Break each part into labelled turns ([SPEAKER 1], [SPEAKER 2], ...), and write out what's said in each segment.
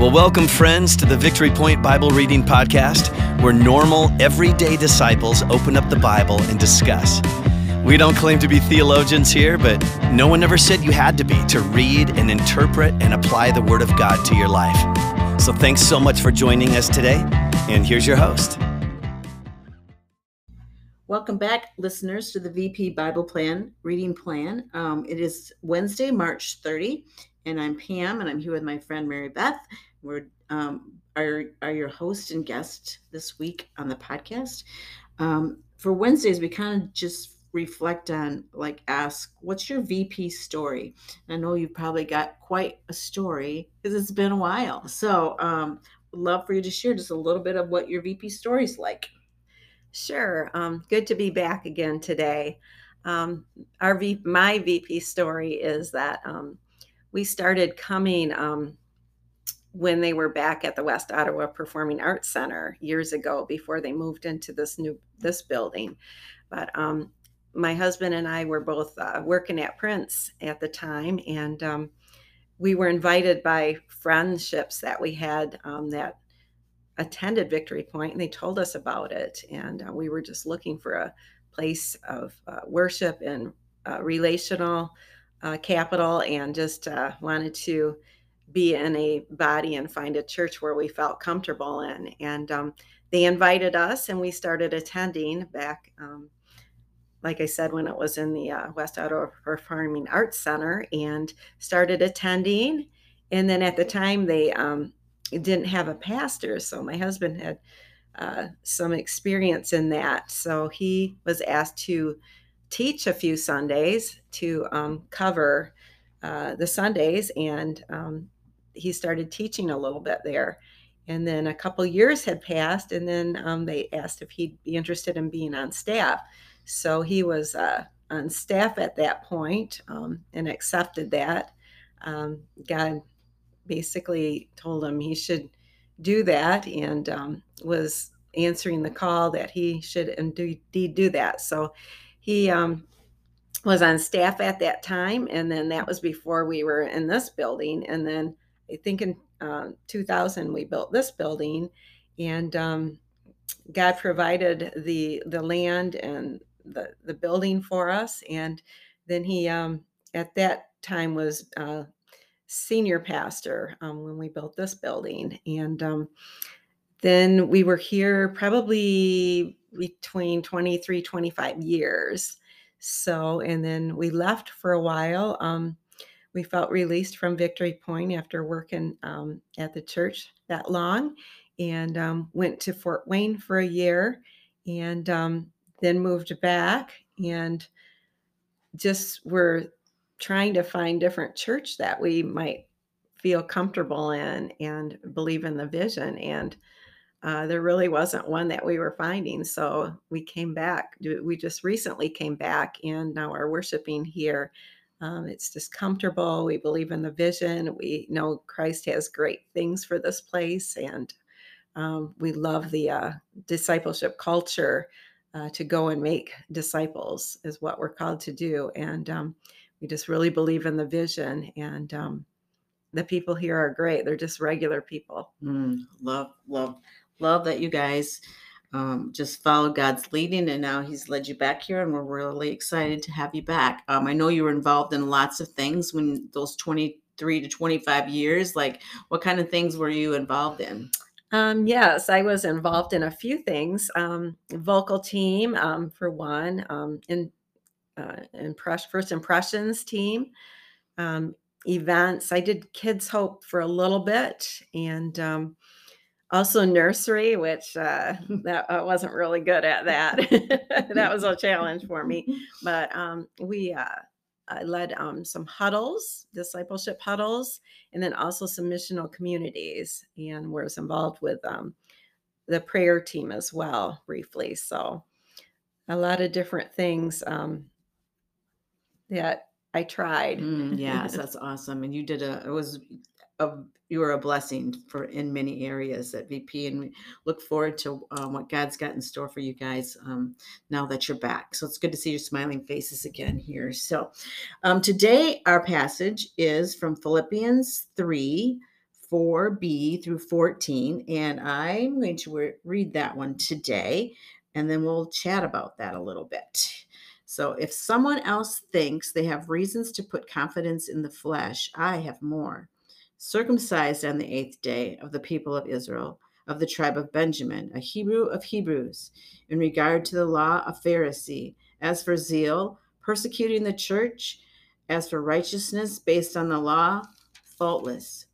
[SPEAKER 1] Well, welcome, friends, to the Victory Point Bible Reading Podcast, where normal, everyday disciples open up the Bible and discuss. We don't claim to be theologians here, but no one ever said you had to be to read and interpret and apply the Word of God to your life. So thanks so much for joining us today, and here's your host.
[SPEAKER 2] Welcome back, listeners, to the VP Bible Plan reading plan. Um, it is Wednesday, March 30, and I'm Pam, and I'm here with my friend Mary Beth. We're um, are, are your host and guest this week on the podcast. Um, for Wednesdays, we kind of just reflect on like ask what's your vp story? I know you've probably got quite a story because it's been a while. So um love for you to share just a little bit of what your vp story is like.
[SPEAKER 3] Sure um good to be back again today. Um our v my vp story is that um we started coming um when they were back at the West Ottawa Performing Arts Center years ago before they moved into this new this building. But um, my husband and I were both uh, working at Prince at the time, and um, we were invited by friendships that we had um, that attended Victory Point, and they told us about it. And uh, we were just looking for a place of uh, worship and uh, relational uh, capital, and just uh, wanted to be in a body and find a church where we felt comfortable in. And um, they invited us, and we started attending back um, like I said, when it was in the uh, West Ottawa Performing Arts Center and started attending. And then at the time, they um, didn't have a pastor. So my husband had uh, some experience in that. So he was asked to teach a few Sundays to um, cover uh, the Sundays. And um, he started teaching a little bit there. And then a couple years had passed, and then um, they asked if he'd be interested in being on staff. So he was uh, on staff at that point, um, and accepted that. Um, God basically told him he should do that and um, was answering the call that he should indeed do that. So he um, was on staff at that time, and then that was before we were in this building. And then I think in uh, 2000 we built this building, and um, God provided the the land and the the building for us, and then he um, at that time was uh, senior pastor um, when we built this building, and um, then we were here probably between 23 25 years. So and then we left for a while. Um, we felt released from victory point after working um, at the church that long and um, went to fort wayne for a year and um, then moved back and just were trying to find different church that we might feel comfortable in and believe in the vision and uh, there really wasn't one that we were finding. So we came back we just recently came back and now are worshiping here um, it's just comfortable we believe in the vision we know christ has great things for this place and um, we love the uh, discipleship culture uh, to go and make disciples is what we're called to do. And um, we just really believe in the vision. And um, the people here are great. They're just regular people.
[SPEAKER 2] Mm, love, love, love that you guys um, just followed God's leading, and now He's led you back here, and we're really excited to have you back. Um, I know you were involved in lots of things when those 23 to 25 years. Like, what kind of things were you involved in?
[SPEAKER 3] Um, yes, I was involved in a few things. Um, vocal team, um, for one, um, in uh, impress, first impressions team, um, events. I did Kids Hope for a little bit, and also nursery, which uh, that I wasn't really good at that. that was a challenge for me, but um, we uh, I led um, some huddles, discipleship huddles, and then also some missional communities, and was involved with um, the prayer team as well, briefly. So, a lot of different things um, that I tried.
[SPEAKER 2] Mm, yes, that's awesome. And you did a. It was a you are a blessing for in many areas at VP, and we look forward to um, what God's got in store for you guys um, now that you're back. So it's good to see your smiling faces again here. So um, today our passage is from Philippians three, 4b through 14, and I'm going to re- read that one today, and then we'll chat about that a little bit. So, if someone else thinks they have reasons to put confidence in the flesh, I have more. Circumcised on the eighth day of the people of Israel, of the tribe of Benjamin, a Hebrew of Hebrews, in regard to the law, a Pharisee. As for zeal, persecuting the church, as for righteousness based on the law, faultless.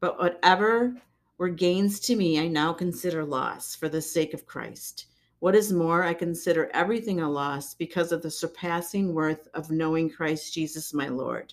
[SPEAKER 2] But whatever were gains to me, I now consider loss for the sake of Christ. What is more, I consider everything a loss because of the surpassing worth of knowing Christ Jesus my Lord,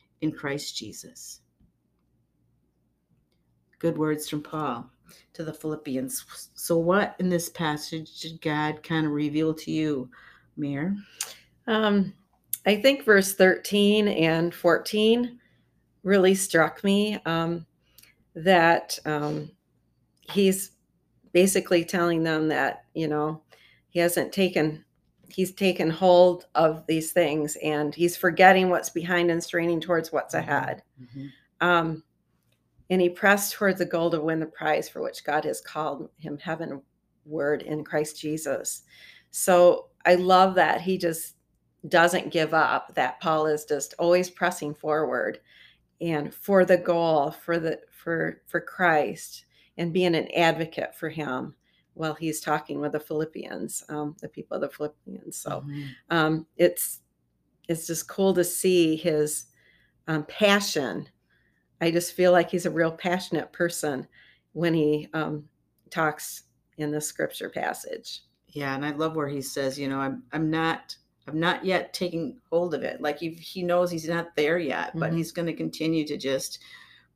[SPEAKER 2] in Christ Jesus. Good words from Paul to the Philippians. So, what in this passage did God kind of reveal to you, Mary?
[SPEAKER 3] Um, I think verse 13 and 14 really struck me um, that um, he's basically telling them that, you know, he hasn't taken he's taken hold of these things and he's forgetting what's behind and straining towards what's
[SPEAKER 2] Mm-hmm.
[SPEAKER 3] ahead. Um, and he pressed towards the goal to win the prize for which God has called him heavenward in Christ Jesus. So I love that he just doesn't give up, that Paul is just always pressing forward and for the goal, for the for for Christ and being an advocate for him while he's talking with the Philippians, um, the people of the Philippians. So
[SPEAKER 2] Mhm.
[SPEAKER 3] um, it's it's just cool to see his um, passion. I just feel like he's a real passionate person when he um, talks in the scripture passage.
[SPEAKER 2] Yeah, and I love where he says, you know, I'm I'm not I'm not yet taking hold of it. Like he he knows he's not there yet, but
[SPEAKER 3] Mhm.
[SPEAKER 2] he's going to continue to just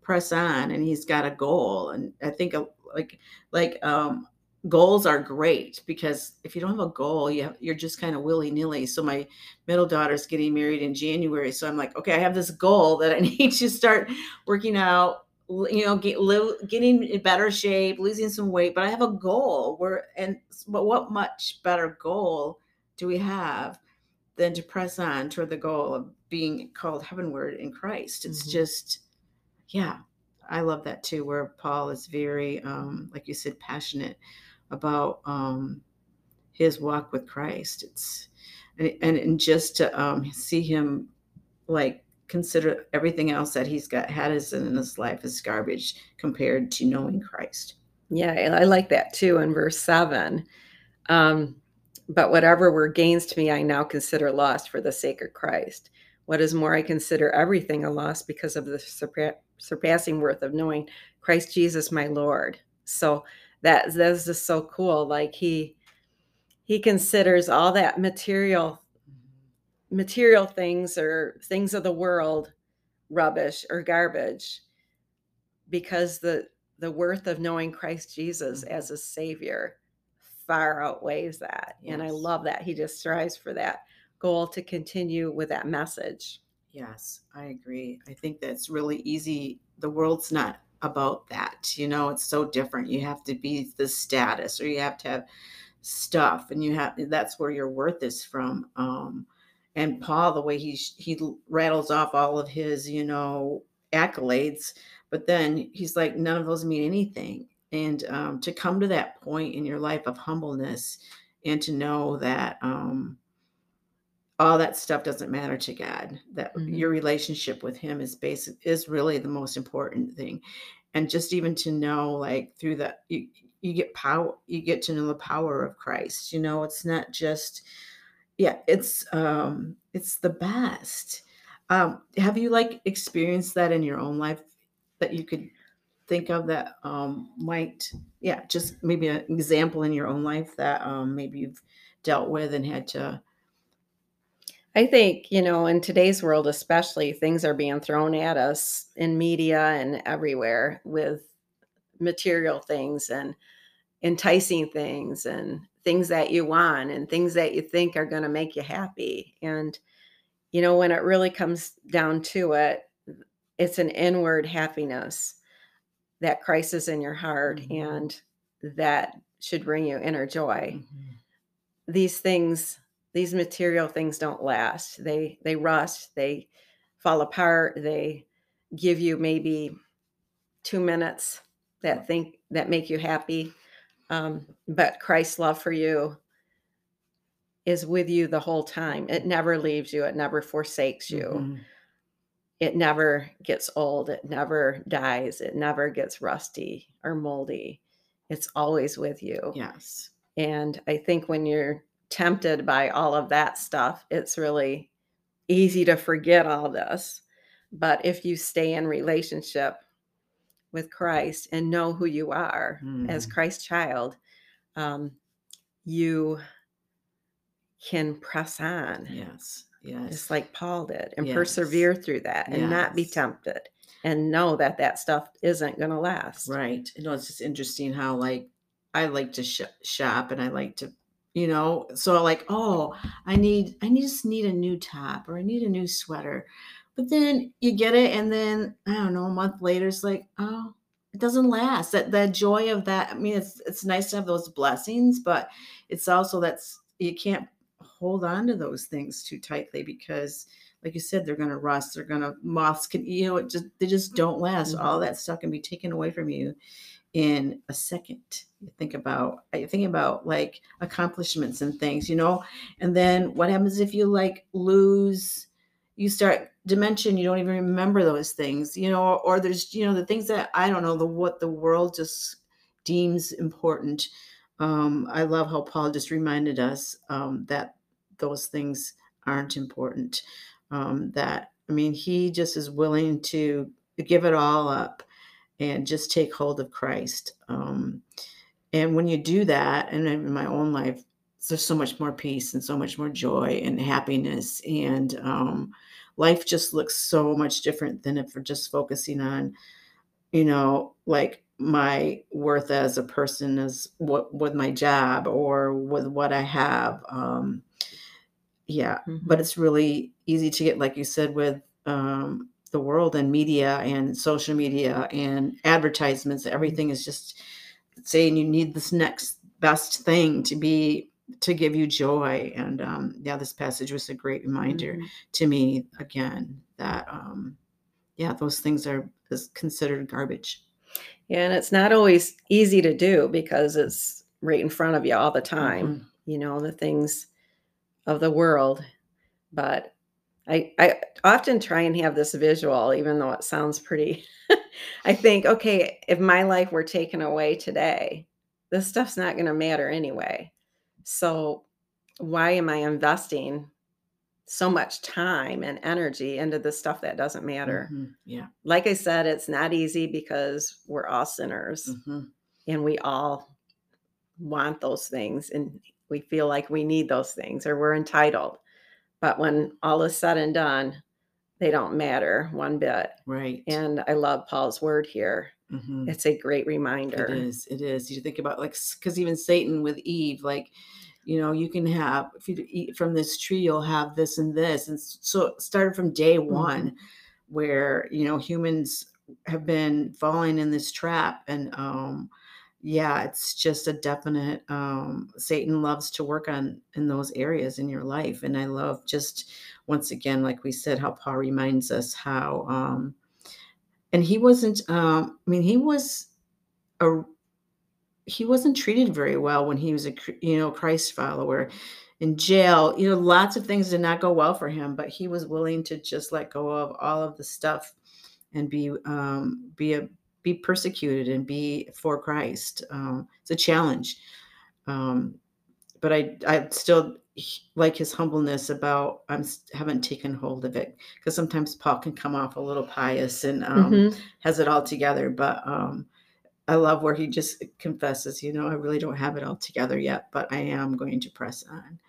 [SPEAKER 2] press on, and he's got a goal. And I think uh, like like um, goals are great because if you don't have a goal, you have, you're just kind of willy nilly. So my middle daughter's getting married in January, so I'm like, okay, I have this goal that I need to start working out you know get li- getting in better shape losing some weight but i have a goal where and but what much better goal do we have than to press on toward the goal of being called heavenward in christ it's
[SPEAKER 3] Mhm.
[SPEAKER 2] just yeah i love that too where paul is very um like you said passionate about um his walk with christ it's and, and, just to um see him like consider everything else that he's got had as in his life as garbage compared to knowing Christ.
[SPEAKER 3] Yeah, and I like that too in verse seven. Um, but whatever were gains to me, I now consider lost for the sake of Christ. What is more, I consider everything a loss because of the surpa- surpassing worth of knowing Christ Jesus, my Lord. So that that's just so cool. Like he he considers all that material material things or things of the world rubbish or garbage because the the worth of knowing Christ Jesus
[SPEAKER 2] Mhm.
[SPEAKER 3] as a savior far outweighs that and I love that he just strives for that goal to continue with that message
[SPEAKER 2] Yes, I agree. I think that's really easy. The world's not about that. You know, it's so different. You have to be the status or you have to have stuff and you have that's where your worth is from. Um and Paul the way he he rattles off all of his, you know, accolades, but then he's like none of those mean anything. And um to come to that point in your life of humbleness and to know that um all that stuff doesn't matter to God. That
[SPEAKER 3] Mhm.
[SPEAKER 2] your relationship with Him is basic is really the most important thing, and just even to know, like through the you, you get power you get to know the power of christ you know it's not just yeah it's um it's the best um have you like experienced that in your own life that you could think of that um might yeah just maybe an example in your own life that um maybe you've dealt with and had to
[SPEAKER 3] I think, you know, in today's world, especially, things are being thrown at us in media and everywhere with material things and enticing things and things that you want and things that you think are going to make you happy. And, you know, when it really comes down to it, it's an inward happiness that Christ is in your heart
[SPEAKER 2] Mhm.
[SPEAKER 3] and that should bring you inner joy.
[SPEAKER 2] Mhm.
[SPEAKER 3] These things, these material things don't last. They they rust, they fall apart, they give you maybe 2 minutes that think that make you happy. Um, but Christ's love for you is with you the whole time. It never leaves you, it never forsakes you.
[SPEAKER 2] Mhm.
[SPEAKER 3] It never gets old, it never dies, it never gets rusty or moldy. It's always with you.
[SPEAKER 2] yes
[SPEAKER 3] And I think when you're tempted by all of that stuff, it's really easy to forget all this. But if you stay in relationship with Christ and know who you are as
[SPEAKER 2] Mm.
[SPEAKER 3] Christ's child, um, you can press on,
[SPEAKER 2] yes yes
[SPEAKER 3] just like Paul did, and
[SPEAKER 2] Yes.
[SPEAKER 3] persevere through that and not be tempted and know that that stuff isn't going to last.
[SPEAKER 2] Right. You know, it's just interesting how like I like to sh- shop and I like to, you know, so like, oh, I need, I just need a new top or I need a new sweater. But then you get it, and then I don't know, a month later, it's like, oh, it doesn't last. That that joy of that. I mean, it's it's nice to have those blessings, but it's also that's you can't hold on to those things too tightly because like you said, they're gonna rust, they're gonna moths can, you know, it just they just don't last.
[SPEAKER 3] Mhm.
[SPEAKER 2] All that stuff can be taken away from you in a second. You think about I think about like accomplishments and things, you know, and then what happens if you like lose you start dementia, you don't even remember those things, you know, or there's, you know, the things that I don't know, the what the world just deems important. Um, I love how Paul just reminded us um, that those things aren't important. Um, that I mean, he just is willing to give it all up and just take hold of Christ. Um, and when you do that, and in my own life, there's so much more peace and so much more joy and happiness. And um, life just looks so much different than if we're just focusing on, you know, like my worth as a person as what with my job or with what I have. Um, yeah, but
[SPEAKER 3] Mhm.
[SPEAKER 2] it's really easy to get, like you said, with um, the world and media and social media and advertisements. Everything is just saying you need this next best thing to be to give you joy. And um, yeah, this passage was a great reminder
[SPEAKER 3] Mhm.
[SPEAKER 2] to me again that um, yeah, those things are is considered garbage.
[SPEAKER 3] Yeah, and it's not always easy to do because it's right in front of you all the time,
[SPEAKER 2] Mhm.
[SPEAKER 3] you know, the things of the world. But I I often try and have this visual, even though it sounds pretty I think, okay, if my life were taken away today, this stuff's not going to matter anyway. So why am I investing so much time and energy into the stuff that doesn't matter?
[SPEAKER 2] Mhm. Yeah.
[SPEAKER 3] Like I said, it's not easy because we're all sinners
[SPEAKER 2] Mhm.
[SPEAKER 3] and we all want those things and we feel like we need those things or we're entitled. But when all is said and done, they don't matter one bit.
[SPEAKER 2] Right.
[SPEAKER 3] And I love Paul's word here.
[SPEAKER 2] Mhm.
[SPEAKER 3] It's a great reminder.
[SPEAKER 2] It is. It is. You think about like because even Satan with Eve, like you know, you can have if you eat from this tree, you'll have this and this, and so started from day
[SPEAKER 3] Mm-hmm.
[SPEAKER 2] one, where you know humans have been falling in this trap, and um, yeah, it's just a definite. Um, Satan loves to work on in those areas in your life, and I love just once again, like we said, how Paul reminds us how. Um, and he wasn't um i mean he was a he wasn't treated very well when he was a you know christ follower in jail you know lots of things did not go well for him but he was willing to just let go of all of the stuff and be um be a be persecuted and be for Christ. Um, it's a challenge. Um, but I, I still like his humbleness about I'm haven't taken hold of it because sometimes Paul can come off a little pious and um, mm-hmm. has it all together. But um, I love where he just confesses, you know, I really don't have it all together yet, but I am going to press on.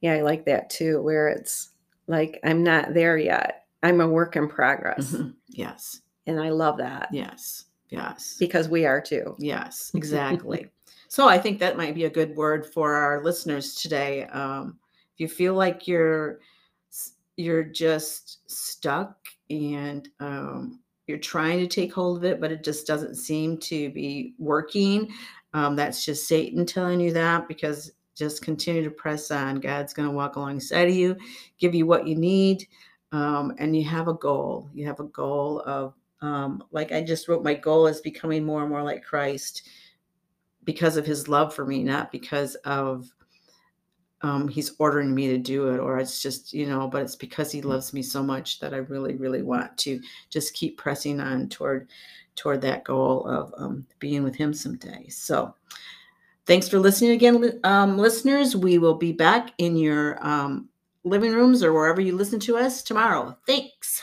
[SPEAKER 3] Yeah, I like that too, where it's like I'm not there yet. I'm a work in progress.
[SPEAKER 2] Mm-hmm. Yes.
[SPEAKER 3] And I love that.
[SPEAKER 2] Yes. Yes.
[SPEAKER 3] Because we are too.
[SPEAKER 2] Yes, exactly. So I think that might be a good word for our listeners today. Um, if you feel like you're you're just stuck and um, you're trying to take hold of it, but it just doesn't seem to be working, um, that's just Satan telling you that because just continue to press on. God's going to walk alongside of you, give you what you need, um, and you have a goal. You have a goal of, um, like I just wrote, my goal is becoming more and more like Christ because of his love for me, not because of um, he's ordering me to do it, or it's just, you know, but it's because he loves me so much that I really, really want to just keep pressing on toward toward that goal of um, being with him someday. So thanks for listening again, um, listeners. We will be back in your um, living rooms or wherever you listen to us tomorrow. Thanks.